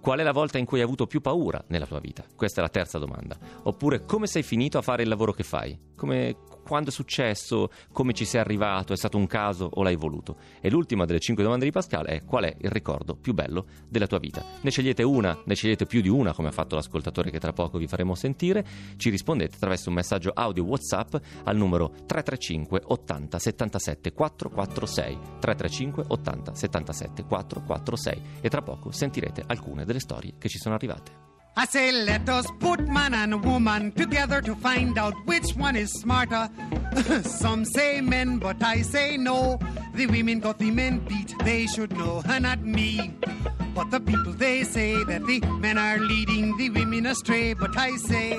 Qual è la volta in cui hai avuto più paura nella tua vita? Questa è la terza domanda. Oppure, come sei finito a fare il lavoro che fai? Come, quando è successo? Come ci sei arrivato? È stato un caso o l'hai voluto? E l'ultima delle cinque domande di Pascal è: qual è il ricordo più bello della tua vita? Ne scegliete una, ne scegliete più di una, come ha fatto l'ascoltatore che tra poco vi faremo sentire. Ci rispondete attraverso un messaggio audio WhatsApp al numero 335 80 77 446 335 80 77 446 e tra poco sentirete alcune delle storie che ci sono arrivate. I say, let us put man and woman together to find out which one is smarter. Some say men, but I say no. The women got the men beat, they should know, and not me. But the people they say that the men are leading the women astray, but I say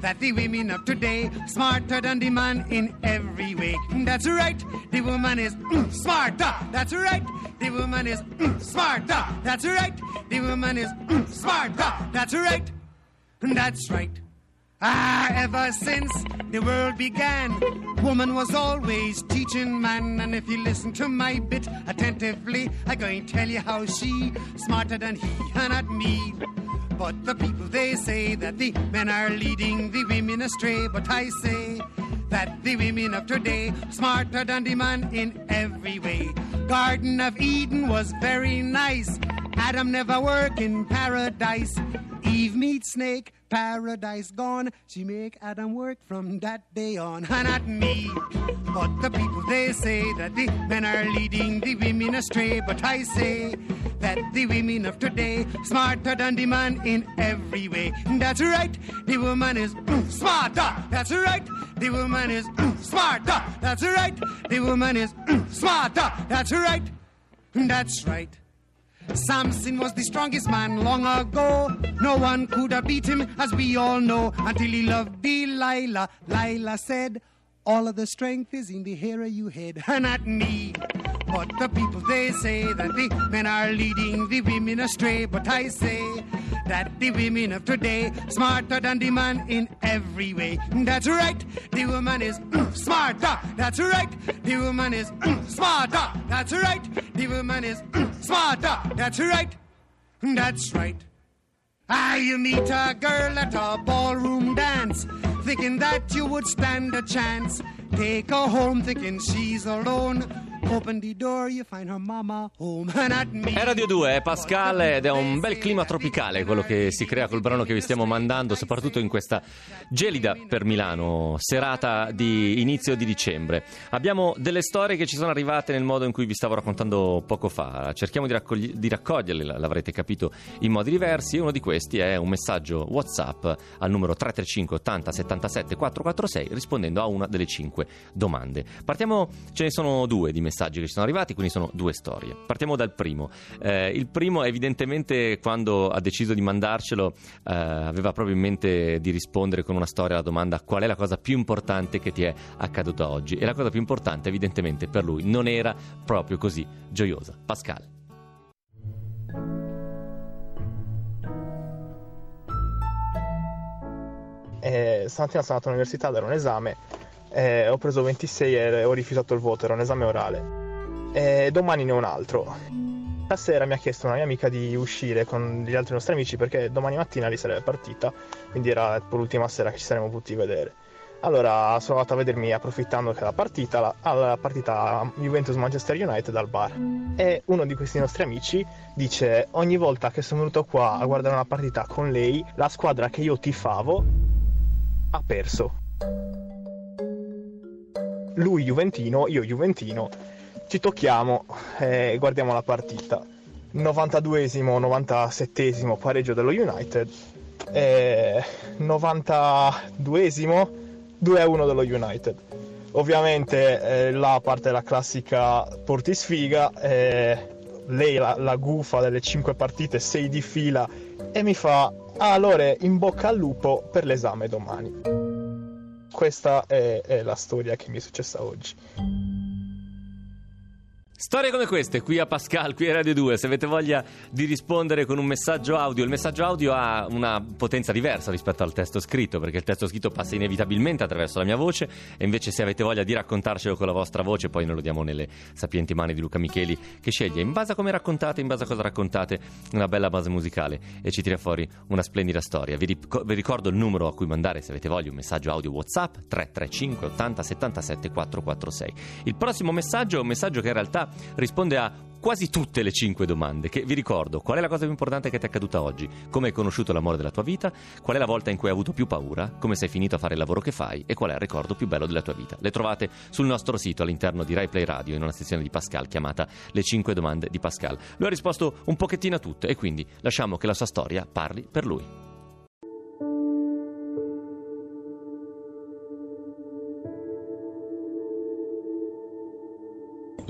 that the women of today smarter than the man in every way. That's right, the woman is smarter. That's right, the woman is mm, smarter. That's right, the woman is mm, smarter. That's right, that's right. Ah, ever since the world began, woman was always teaching man. And if you listen to my bit attentively, I'm going to tell you how she smarter than he and not me. But the people they say that the men are leading the women astray. But I say that the women of today smarter than the man in every way. Garden of Eden was very nice. Adam never work in paradise. Eve meets snake, paradise gone. She make Adam work from that day on. And not me. But the people they say that the men are leading the women astray. But I say that the women of today smarter than the man in every way. That's right, the woman is smarter. That's right, the woman is smarter. That's right, the woman is smarter. That's right, that's right. Samson was the strongest man long ago. No one could have beat him, as we all know, until he loved Delilah. Lila said, All of the strength is in the hair of your head, and not me. But the people they say that the men are leading the women astray. But I say that the women of today smarter than the man in every way. That's right, the woman is mm, smarter. That's right, the woman is mm, smarter. That's right, the woman is mm, smarter. That's right, that's right. Ah, you meet a girl at a ballroom dance, thinking that you would stand a chance. Take her home, thinking she's alone. È Radio 2, è Pascal ed è un bel clima tropicale quello che si crea col brano che vi stiamo mandando, soprattutto in questa gelida per Milano, serata di inizio di dicembre. Abbiamo delle storie che ci sono arrivate nel modo in cui vi stavo raccontando poco fa, cerchiamo di, raccogli- di raccoglierle, l'avrete capito, in modi diversi e uno di questi è un messaggio WhatsApp al numero 335 80 77 446 rispondendo a una delle cinque domande. Partiamo, ce ne sono due di messaggi che ci sono arrivati, quindi sono due storie. Partiamo dal primo. Eh, il primo, evidentemente, quando ha deciso di mandarcelo, eh, aveva proprio in mente di rispondere con una storia alla domanda qual è la cosa più importante che ti è accaduta oggi. E la cosa più importante, evidentemente, per lui non era proprio così gioiosa. Pascal. Eh, stamattina sono andato all'università a dare un esame, eh, ho preso 26 e ho rifiutato il voto, era un esame orale. E domani ne ho un altro. Stasera mi ha chiesto una mia amica di uscire con gli altri nostri amici perché domani mattina lì sarebbe partita, quindi era l'ultima sera che ci saremmo potuti vedere. Allora sono andato a vedermi approfittando che la partita, la, alla partita Juventus-Manchester United al bar. E uno di questi nostri amici dice ogni volta che sono venuto qua a guardare una partita con lei, la squadra che io tifavo ha perso. Lui Juventino, io Juventino, ci tocchiamo e guardiamo la partita. 92esimo, 97esimo pareggio dello United e 92esimo 2-1 dello United. Ovviamente eh, là parte la classica portisfiga e lei la, la gufa delle 5 partite, 6 di fila, e mi fa, ah, allora in bocca al lupo per l'esame domani. Questa è, è la storia che mi è successa oggi. Storie come queste qui a Pascal, qui a Radio 2, se avete voglia di rispondere con un messaggio audio, il messaggio audio ha una potenza diversa rispetto al testo scritto, perché il testo scritto passa inevitabilmente attraverso la mia voce e invece se avete voglia di raccontarcelo con la vostra voce, poi noi lo diamo nelle sapienti mani di Luca Micheli che sceglie in base a come raccontate, in base a cosa raccontate, una bella base musicale e ci tira fuori una splendida storia. Vi, ric- vi ricordo il numero a cui mandare se avete voglia un messaggio audio WhatsApp 335 80 77 446. Il prossimo messaggio è un messaggio che in realtà risponde a quasi tutte le cinque domande che vi ricordo qual è la cosa più importante che ti è accaduta oggi? Come hai conosciuto l'amore della tua vita? Qual è la volta in cui hai avuto più paura? Come sei finito a fare il lavoro che fai? E qual è il ricordo più bello della tua vita? Le trovate sul nostro sito all'interno di Rai Play Radio in una sezione di Pascal chiamata le cinque domande di Pascal. Lui ha risposto un pochettino a tutte e quindi lasciamo che la sua storia parli per lui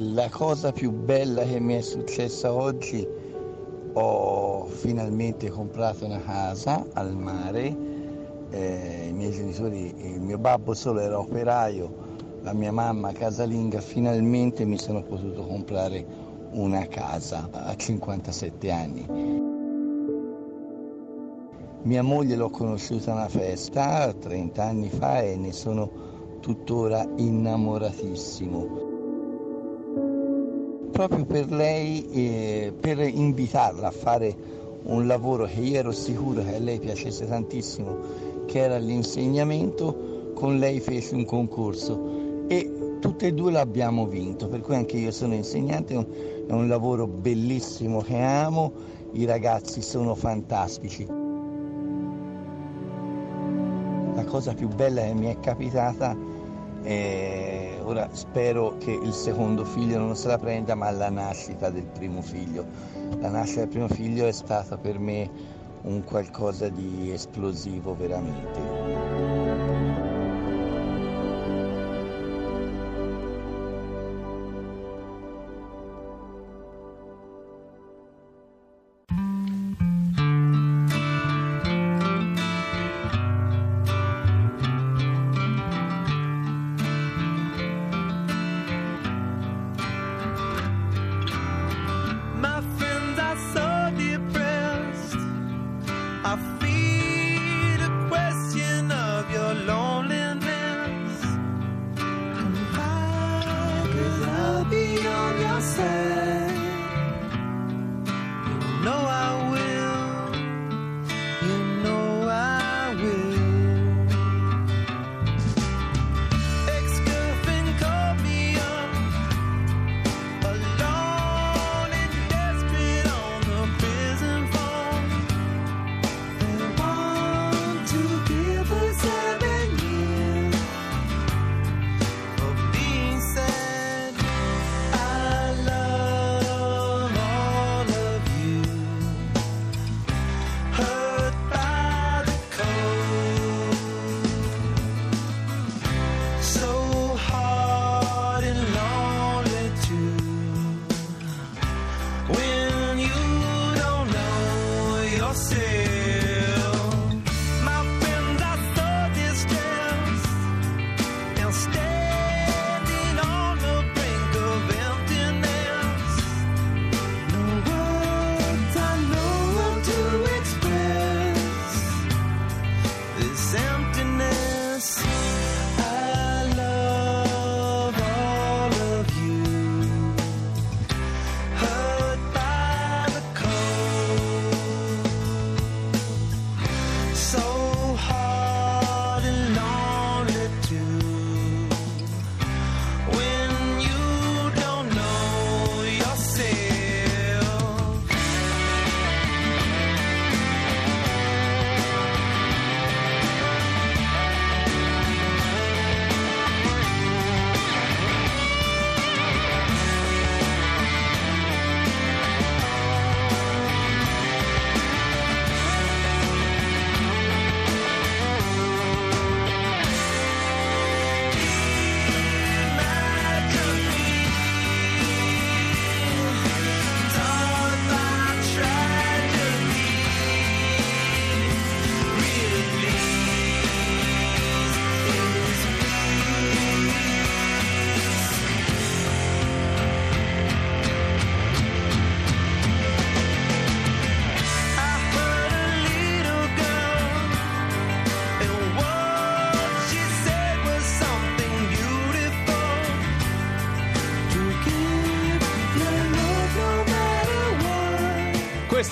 La cosa più bella che mi è successa oggi, ho finalmente comprato una casa al mare, eh, i miei genitori, il mio babbo solo era operaio, la mia mamma casalinga, finalmente mi sono potuto comprare una casa a 57 anni. Mia moglie l'ho conosciuta a una festa 30 anni fa e ne sono tuttora innamoratissimo proprio per lei, eh, per invitarla a fare un lavoro che io ero sicuro che a lei piacesse tantissimo, che era l'insegnamento, con lei fece un concorso e tutte e due l'abbiamo vinto, per cui anche io sono insegnante, è un, è lavoro bellissimo che amo, i ragazzi sono fantastici. La cosa più bella che mi è capitata e ora spero che il secondo figlio non se la prenda, ma la nascita del primo figlio. La nascita del primo figlio è stata per me un qualcosa di esplosivo veramente.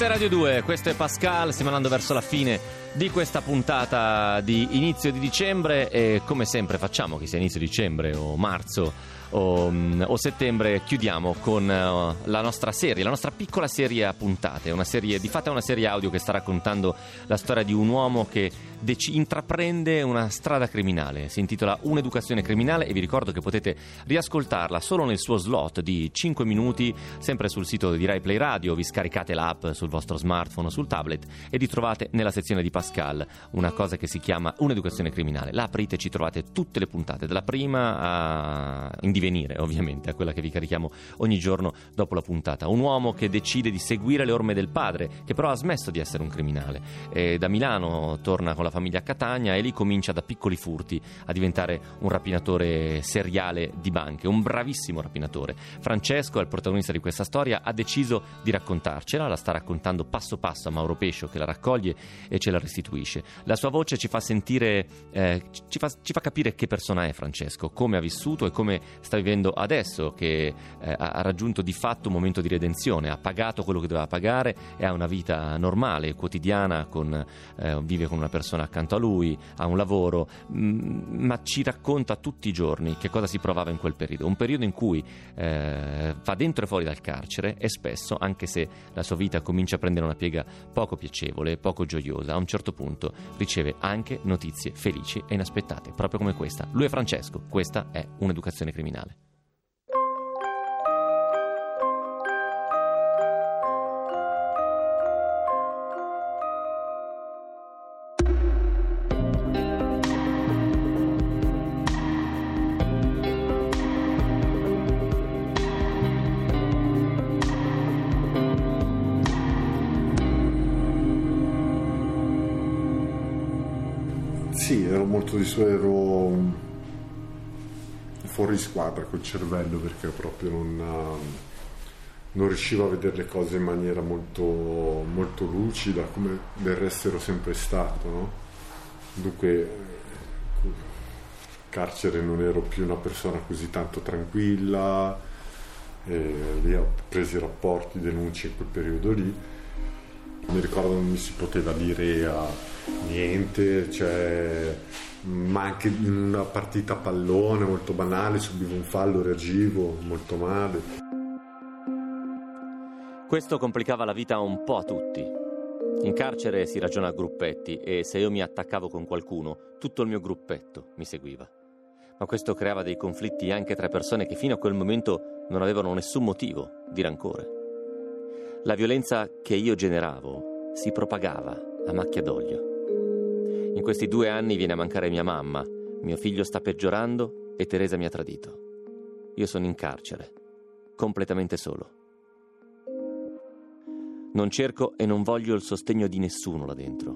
È Radio 2, questo è Pascal, stiamo andando verso la fine di questa puntata di inizio di dicembre. E come sempre facciamo, che sia inizio dicembre o marzo o, mm, o settembre, chiudiamo con eh, la nostra serie, la nostra piccola serie a puntate, una serie, di fatto è una serie audio che sta raccontando la storia di un uomo che dec- intraprende una strada criminale, si intitola Un'educazione criminale e vi ricordo che potete riascoltarla solo nel suo slot di 5 minuti, sempre sul sito di Rai Play Radio, vi scaricate l'app sul vostro smartphone o sul tablet e vi trovate nella sezione di Pascal una cosa che si chiama Un'educazione criminale. La aprite e ci trovate tutte le puntate, dalla prima a... in divenire ovviamente, a quella che vi carichiamo ogni giorno dopo la puntata. Un uomo che decide di seguire le orme del padre, che però ha smesso di essere un criminale. E da Milano torna con la famiglia a Catania e lì comincia da piccoli furti a diventare un rapinatore seriale di banche, un bravissimo rapinatore. Francesco, il protagonista di questa storia, ha deciso di raccontarcela, la sta raccontando passo passo a Mauro Pescio che la raccoglie e ce la restituisce. La sua voce ci fa sentire, eh, ci, fa, ci fa capire che persona è Francesco, come ha vissuto e come sta vivendo adesso, che eh, ha raggiunto di fatto un momento di redenzione, ha pagato quello che doveva pagare e ha una vita normale, quotidiana, con, eh, vive con una persona accanto a lui, ha un lavoro, mh, ma ci racconta tutti i giorni che cosa si provava in quel periodo, un periodo in cui eh, va dentro e fuori dal carcere e spesso, anche se la sua vita comincia a prendere una piega poco piacevole, poco gioiosa, a un certo punto riceve anche notizie felici e inaspettate, proprio come questa. Lui è Francesco, questa è un'educazione criminale. Ero molto dis- ero fuori squadra col cervello perché proprio non, non riuscivo a vedere le cose in maniera molto, molto lucida, come del resto ero sempre stato. No? Dunque, eh, carcere non ero più una persona così tanto tranquilla, lì ho preso i rapporti, denunce in quel periodo lì. Mi ricordo non mi si poteva dire a niente, cioè, ma anche in una partita a pallone molto banale, subivo un fallo, reagivo molto male. Questo complicava la vita un po' a tutti. In carcere si ragiona a gruppetti e se io mi attaccavo con qualcuno, tutto il mio gruppetto mi seguiva. Ma questo creava dei conflitti anche tra persone che fino a quel momento non avevano nessun motivo di rancore. La violenza che io generavo si propagava a macchia d'olio. In questi due anni viene a mancare mia mamma, mio figlio sta peggiorando e Teresa mi ha tradito. Io sono in carcere, completamente solo. Non cerco e non voglio il sostegno di nessuno là dentro.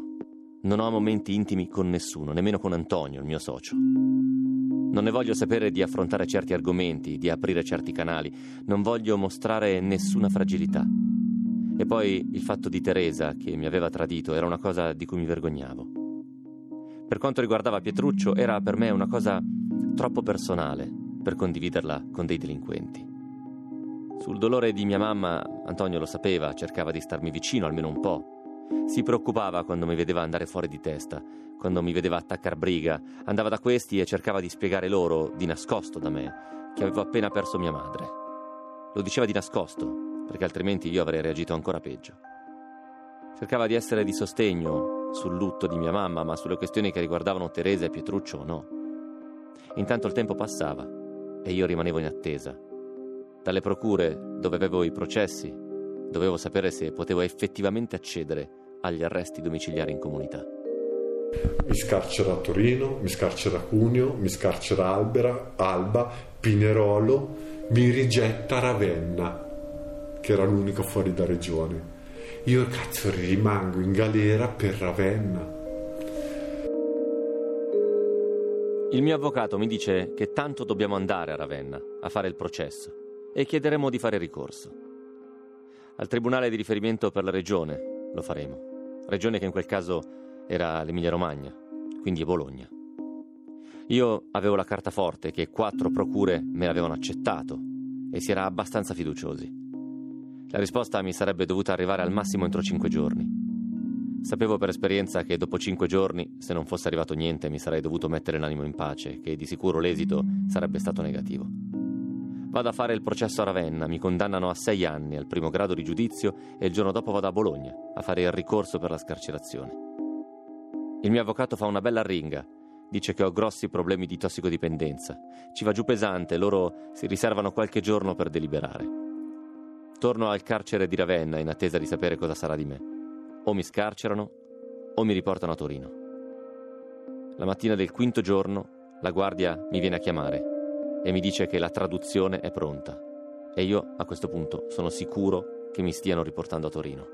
Non ho momenti intimi con nessuno, nemmeno con Antonio, il mio socio. Non ne voglio sapere di affrontare certi argomenti, di aprire certi canali, non voglio mostrare nessuna fragilità. E poi il fatto di Teresa, che mi aveva tradito, era una cosa di cui mi vergognavo. Per quanto riguardava Pietruccio, era per me una cosa troppo personale per condividerla con dei delinquenti. Sul dolore di mia mamma, Antonio lo sapeva, cercava di starmi vicino almeno un po'. Si preoccupava quando mi vedeva andare fuori di testa, quando mi vedeva attaccar briga, andava da questi e cercava di spiegare loro, di nascosto da me, che avevo appena perso mia madre. Lo diceva di nascosto, perché altrimenti io avrei reagito ancora peggio. Cercava di essere di sostegno sul lutto di mia mamma, ma sulle questioni che riguardavano Teresa e Pietruccio no. Intanto il tempo passava e io rimanevo in attesa. Dalle procure, dove avevo i processi, dovevo sapere se potevo effettivamente accedere agli arresti domiciliari in comunità. Mi scarcera a Torino, mi scarcera a Cuneo, mi scarcera Albera, Alba, Pinerolo, mi rigetta Ravenna, che era l'unico fuori da regione. Io cazzo rimango in galera per Ravenna. Il mio avvocato mi dice che tanto dobbiamo andare a Ravenna a fare il processo e chiederemo di fare ricorso. Al tribunale di riferimento per la regione lo faremo. Regione che in quel caso era l'Emilia Romagna, quindi Bologna. Io avevo la carta forte che quattro procure me l'avevano accettato e si era abbastanza fiduciosi. La risposta mi sarebbe dovuta arrivare al massimo entro cinque giorni. Sapevo per esperienza che dopo cinque giorni, se non fosse arrivato niente, mi sarei dovuto mettere l'animo in pace, che di sicuro l'esito sarebbe stato negativo. Vado a fare il processo a Ravenna, mi condannano a sei anni al primo grado di giudizio e il giorno dopo vado a Bologna a fare il ricorso per la scarcerazione. Il mio avvocato fa una bella ringa, dice che ho grossi problemi di tossicodipendenza, ci va giù pesante, loro si riservano qualche giorno per deliberare. Torno al carcere di Ravenna in attesa di sapere cosa sarà di me. O mi scarcerano o mi riportano a Torino. La mattina del quinto giorno la guardia mi viene a chiamare e mi dice che la traduzione è pronta. E io a questo punto sono sicuro che mi stiano riportando a Torino.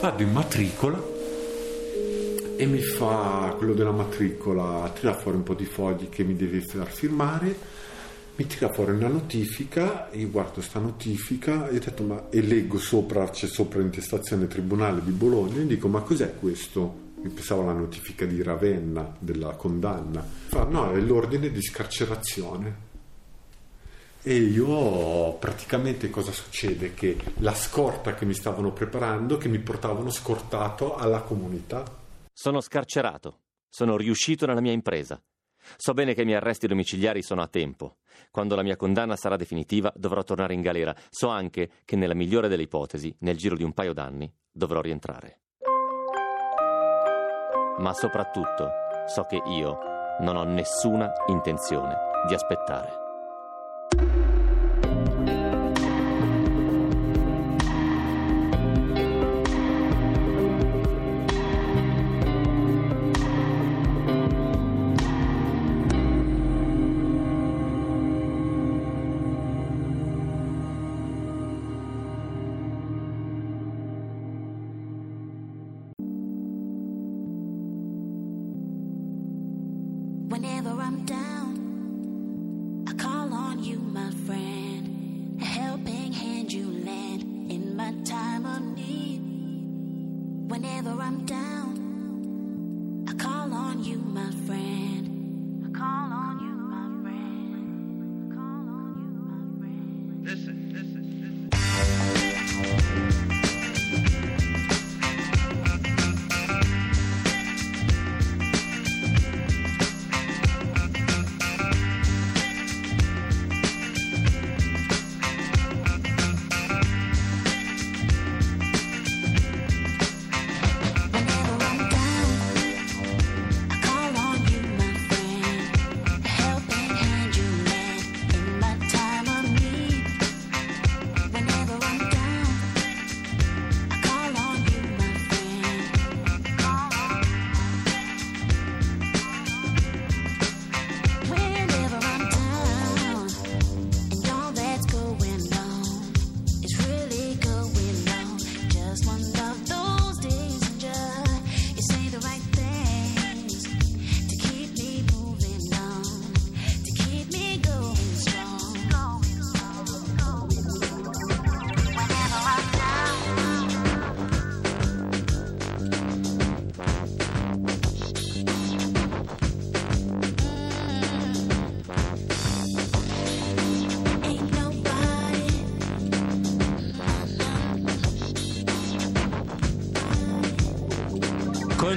Vado in matricola e mi fa quello della matricola, tira fuori un po' di fogli che mi devi far firmare, mi tira fuori una notifica, io guardo sta notifica e detto ma e leggo sopra, c'è sopra intestazione tribunale di Bologna e dico ma cos'è questo? Mi pensavo alla notifica di Ravenna della condanna. Fa no, è l'ordine di scarcerazione. E io praticamente cosa succede? Che la scorta che mi stavano preparando, che mi portavano scortato alla comunità. Sono scarcerato. Sono riuscito nella mia impresa. So bene che i miei arresti domiciliari sono a tempo. Quando la mia condanna sarà definitiva dovrò tornare in galera. So anche che nella migliore delle ipotesi, nel giro di un paio d'anni, dovrò rientrare. Ma soprattutto so che io non ho nessuna intenzione di aspettare.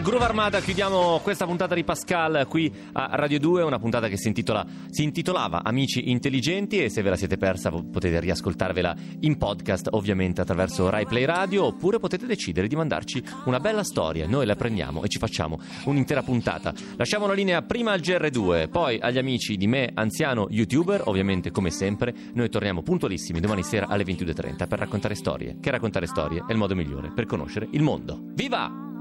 Groove Armada chiudiamo questa puntata di Pascal qui a Radio 2, una puntata che si, intitola, si intitolava Amici Intelligenti e se ve la siete persa po- potete riascoltarvela in podcast ovviamente attraverso Rai Play Radio oppure potete decidere di mandarci una bella storia, noi la prendiamo e ci facciamo un'intera puntata. Lasciamo la linea prima al GR2, poi agli amici di me, anziano youtuber, ovviamente come sempre, noi torniamo puntualissimi domani sera alle 22.30 per raccontare storie, che raccontare storie è il modo migliore per conoscere il mondo. Viva!